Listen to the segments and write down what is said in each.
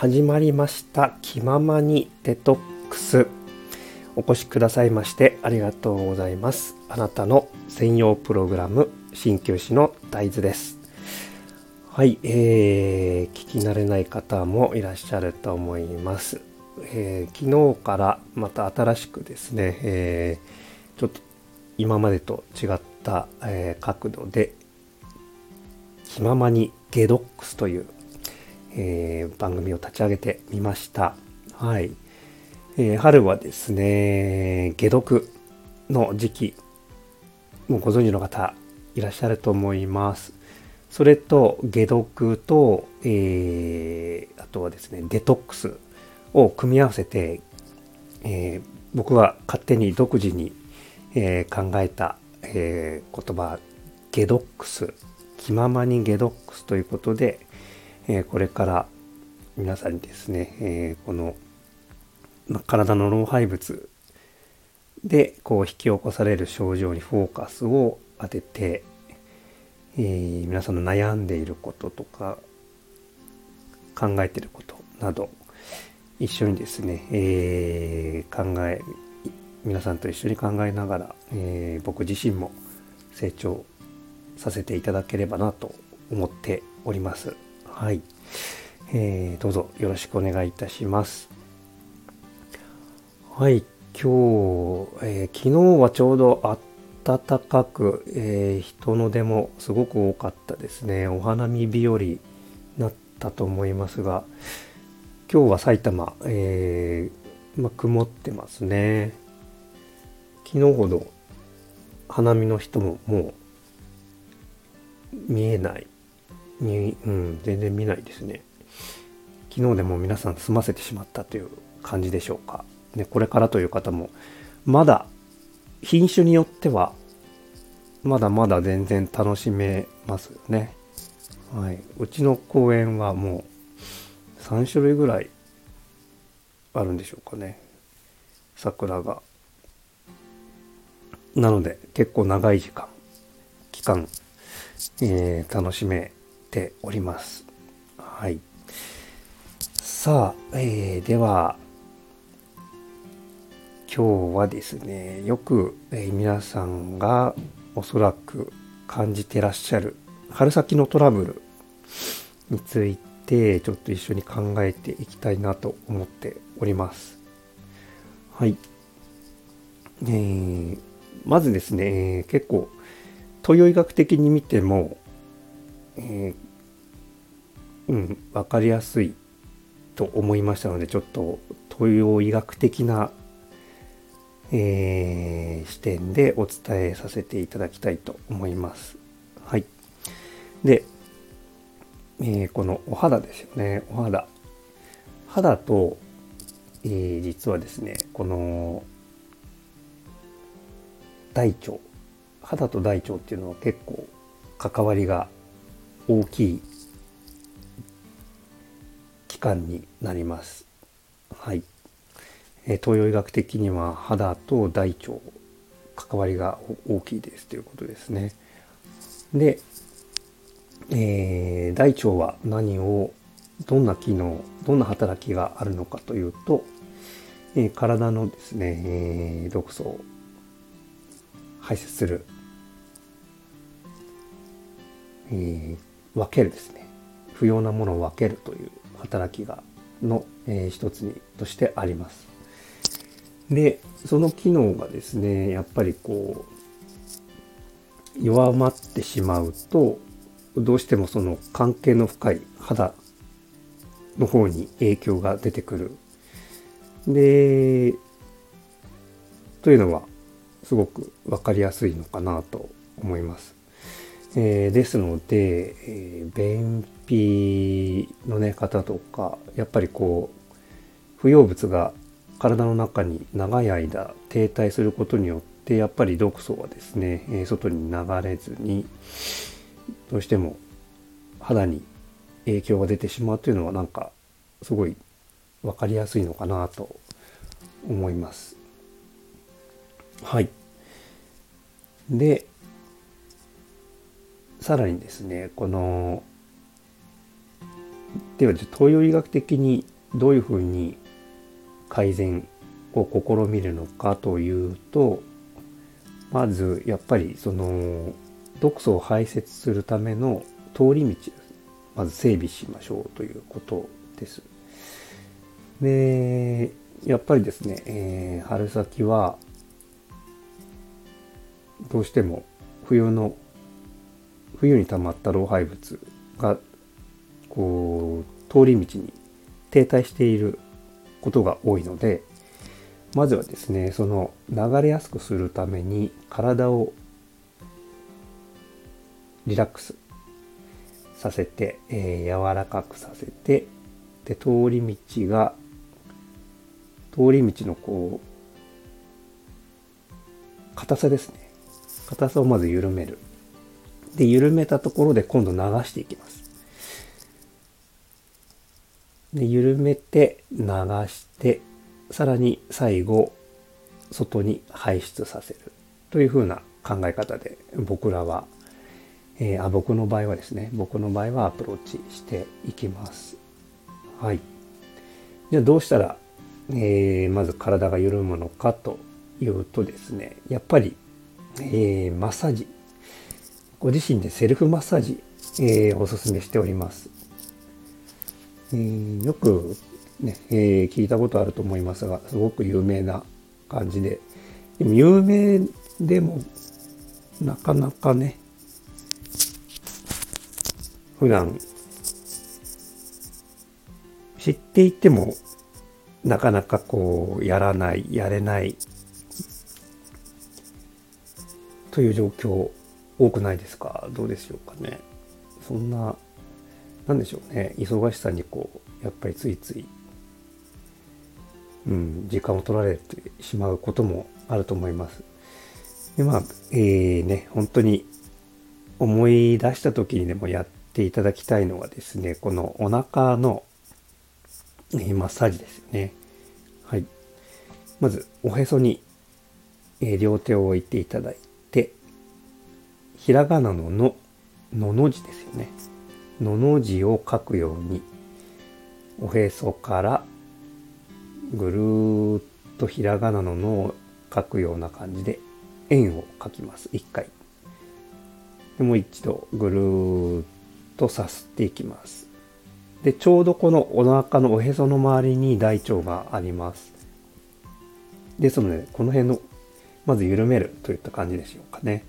始まりました。気ままにデトックス。お越しくださいましてありがとうございます。あなたの専用プログラム鍼灸師の大豆です。はい、えー、聞き慣れない方もいらっしゃると思います、えー、昨日からまた新しくですね、えー、ちょっと今までと違った、えー、角度で気ままにゲドックスというえー、番組を立ち上げてみました。はい。えー、春はですね、解毒の時期、もうご存知の方いらっしゃると思います。それと、解毒と、えー、あとはですね、デトックスを組み合わせて、えー、僕は勝手に独自に、えー、考えた、えー、言葉、ゲドックス、気ままにゲドックスということで、えこれから皆さんにですね、えこの、体の老廃物でこう引き起こされる症状にフォーカスを当てて、えー、皆さんの悩んでいることとか考えてることなど一緒にですね、えー、考え皆さんと一緒に考えながら、えー、僕自身も成長させていただければなと思っております。はい。えー、どうぞよろしくお願いいたします。はい、今日、えー、昨日はちょうど暖かく、えー、人の出もすごく多かったですね。お花見日和になったと思いますが、今日は埼玉、えー、ま曇ってますね。昨日ほど花見の人ももう見えないに、うん、全然見ないですね。昨日でも皆さん済ませてしまったという感じでしょうか。ね、これからという方も、まだ品種によっては、まだまだ全然楽しめますよね。はい。うちの公園はもう3種類ぐらいあるんでしょうかね。桜が。なので結構長い時間、期間、えー、楽しめております。はい。さあ、えー、では、今日はですね、よく、えー、皆さんがおそらく感じてらっしゃる春先のトラブルについてちょっと一緒に考えていきたいなと思っております。はい。えー、まずですね、結構東洋医学的に見てもえー、うん、分かりやすいと思いましたので、ちょっと東洋医学的な、えー、視点でお伝えさせていただきたいと思います。はい。で、えー、このお肌ですよね。お肌。肌と、えー、実はですね、この大腸。肌と大腸っていうのは結構関わりが大きい器官になります。はい。え東洋医学的には肌と大腸関わりが大きいですということですね。で、えー、大腸は何をどんな機能どんな働きがあるのかというと、えー、体のですね、えー、毒素を排泄する、えー、分けるですね不要なものを分けるという働きがの、えー、一つにとしてあります。でその機能がですねやっぱりこう弱まってしまうとどうしてもその関係の深い肌の方に影響が出てくる。でというのはすごく分かりやすいのかなと思います。えー、ですので、えー、便秘の、ね、方とかやっぱりこう不要物が体の中に長い間停滞することによってやっぱり毒素はですね、えー、外に流れずにどうしても肌に影響が出てしまうというのはなんかすごい分かりやすいのかなと思います。はい。で、さらにですねこのでは東洋医学的にどういうふうに改善を試みるのかというとまずやっぱりその毒素を排泄するための通り道まず整備しましょうということです。でやっぱりですね、えー、春先はどうしても冬の冬に溜まった老廃物がこう通り道に停滞していることが多いのでまずはですねその流れやすくするために体をリラックスさせて、えー、柔らかくさせてで通り道が通り道のこう硬さですね。硬さをまず緩める。で緩めたところで今度流していきます。で緩めて流してさらに最後外に排出させるというふうな考え方で僕らは、えー、あ僕の場合はですね僕の場合はアプローチしていきます。はい。じゃあどうしたら、えー、まず体が緩むのかというとですねやっぱり、えー、マッサージご自身でセルフマッサージ、えー、おすすめしておりますえー、よくね、えー、聞いたことあると思いますが、すごく有名な感じで。でも有名でも、なかなかね、普段、知っていても、なかなかこう、やらない、やれない、という状況多くないですか？どうでしょうかね？そんななんでしょうね？忙しさにこうやっぱりついつい、うん、時間を取られてしまうこともあると思います。でまあえー、ね本当に思い出した時にでもやっていただきたいのはですねこのお腹の、え、マッサージですよね。はい。まずおへそに、えー、両手を置いていただいてひらがなのののの字ですよね。のの字を書くようにおへそからぐるーっとひらがなののを書くような感じで円を書きます。一回。でもう一度ぐるーっとさすっていきます。でちょうどこのお腹のおへその周りに大腸があります。ですのでこの辺のまず緩めるといった感じでしょうかね。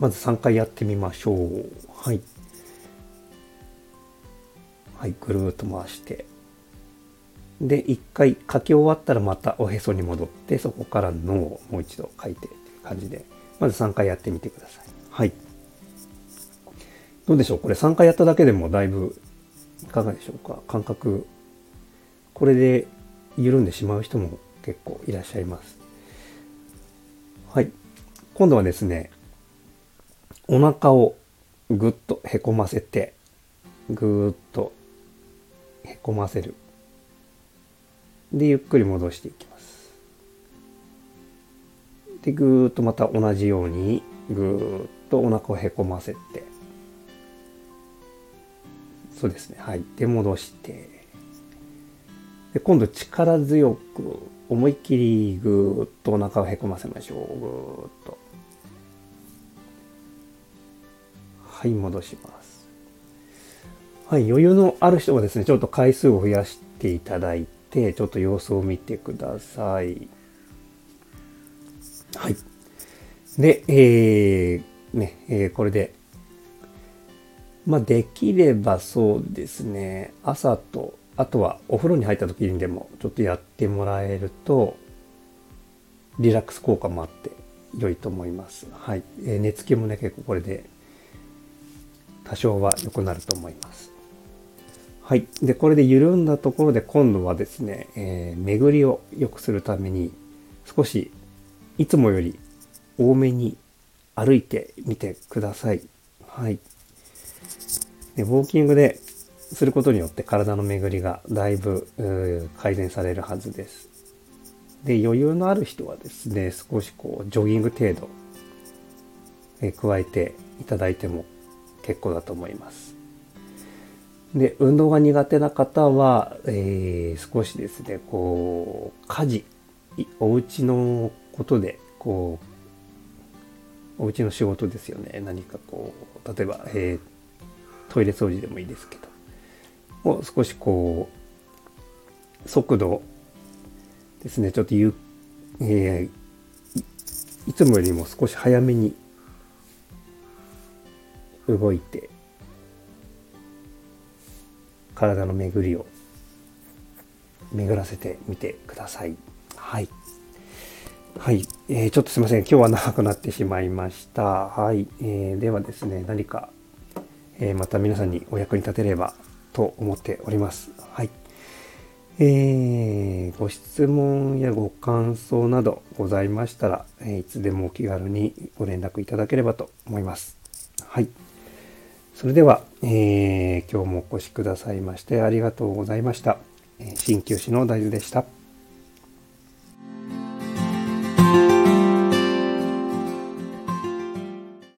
まず3回やってみましょう。はい。はい、ぐるーっと回して。で、1回書き終わったらまたおへそに戻って、そこから脳をもう一度書いてっていう感じで、まず3回やってみてください。はい。どうでしょう？これ3回やっただけでもだいぶ、いかがでしょうか？感覚。これで緩んでしまう人も結構いらっしゃいます。はい。今度はですね、お腹をぐっとへこませて、ぐーっとへこませる。で、ゆっくり戻していきます。で、ぐーっとまた同じように、ぐーっとお腹をへこませて、そうですね。はい。で、戻して、で、今度力強く思いっきりぐーっとお腹をへこませましょう。ぐーっと。はい、戻します。はい、余裕のある人はですね、ちょっと回数を増やしていただいて、ちょっと様子を見てください。はい。で、えー、ね、えー、これで、まあ、できればそうですね、朝と、あとはお風呂に入った時にでもちょっとやってもらえると、リラックス効果もあって良いと思います。はい。えー、寝つきもね、結構これで多少は良くなると思います。はい。で、これで緩んだところで今度はですね、えー、巡りを良くするために少しいつもより多めに歩いてみてください。はい。で、ウォーキングですることによって体の巡りがだいぶ改善されるはずです。で、余裕のある人はですね、少しこう、ジョギング程度、え加えていただいても結構だと思います。で、運動が苦手な方は、えー、少しですね、こう、家事、お家のことで、こう、お家の仕事ですよね。何かこう、例えば、えー、トイレ掃除でもいいですけど、を少しこう、速度ですね、ちょっとゆ、えー、いつもよりも少し早めに動いて体の巡りを巡らせてみてください。はい。はい。えー、ちょっとすいません。今日は長くなってしまいました。はい。えー、ではですね、何か、えー、また皆さんにお役に立てればと思っております。はい。えー、ご質問やご感想などございましたら、えいつでもお気軽にご連絡いただければと思います。はい。それでは、えー、今日もお越しくださいましてありがとうございました。鍼灸師の大豆でした。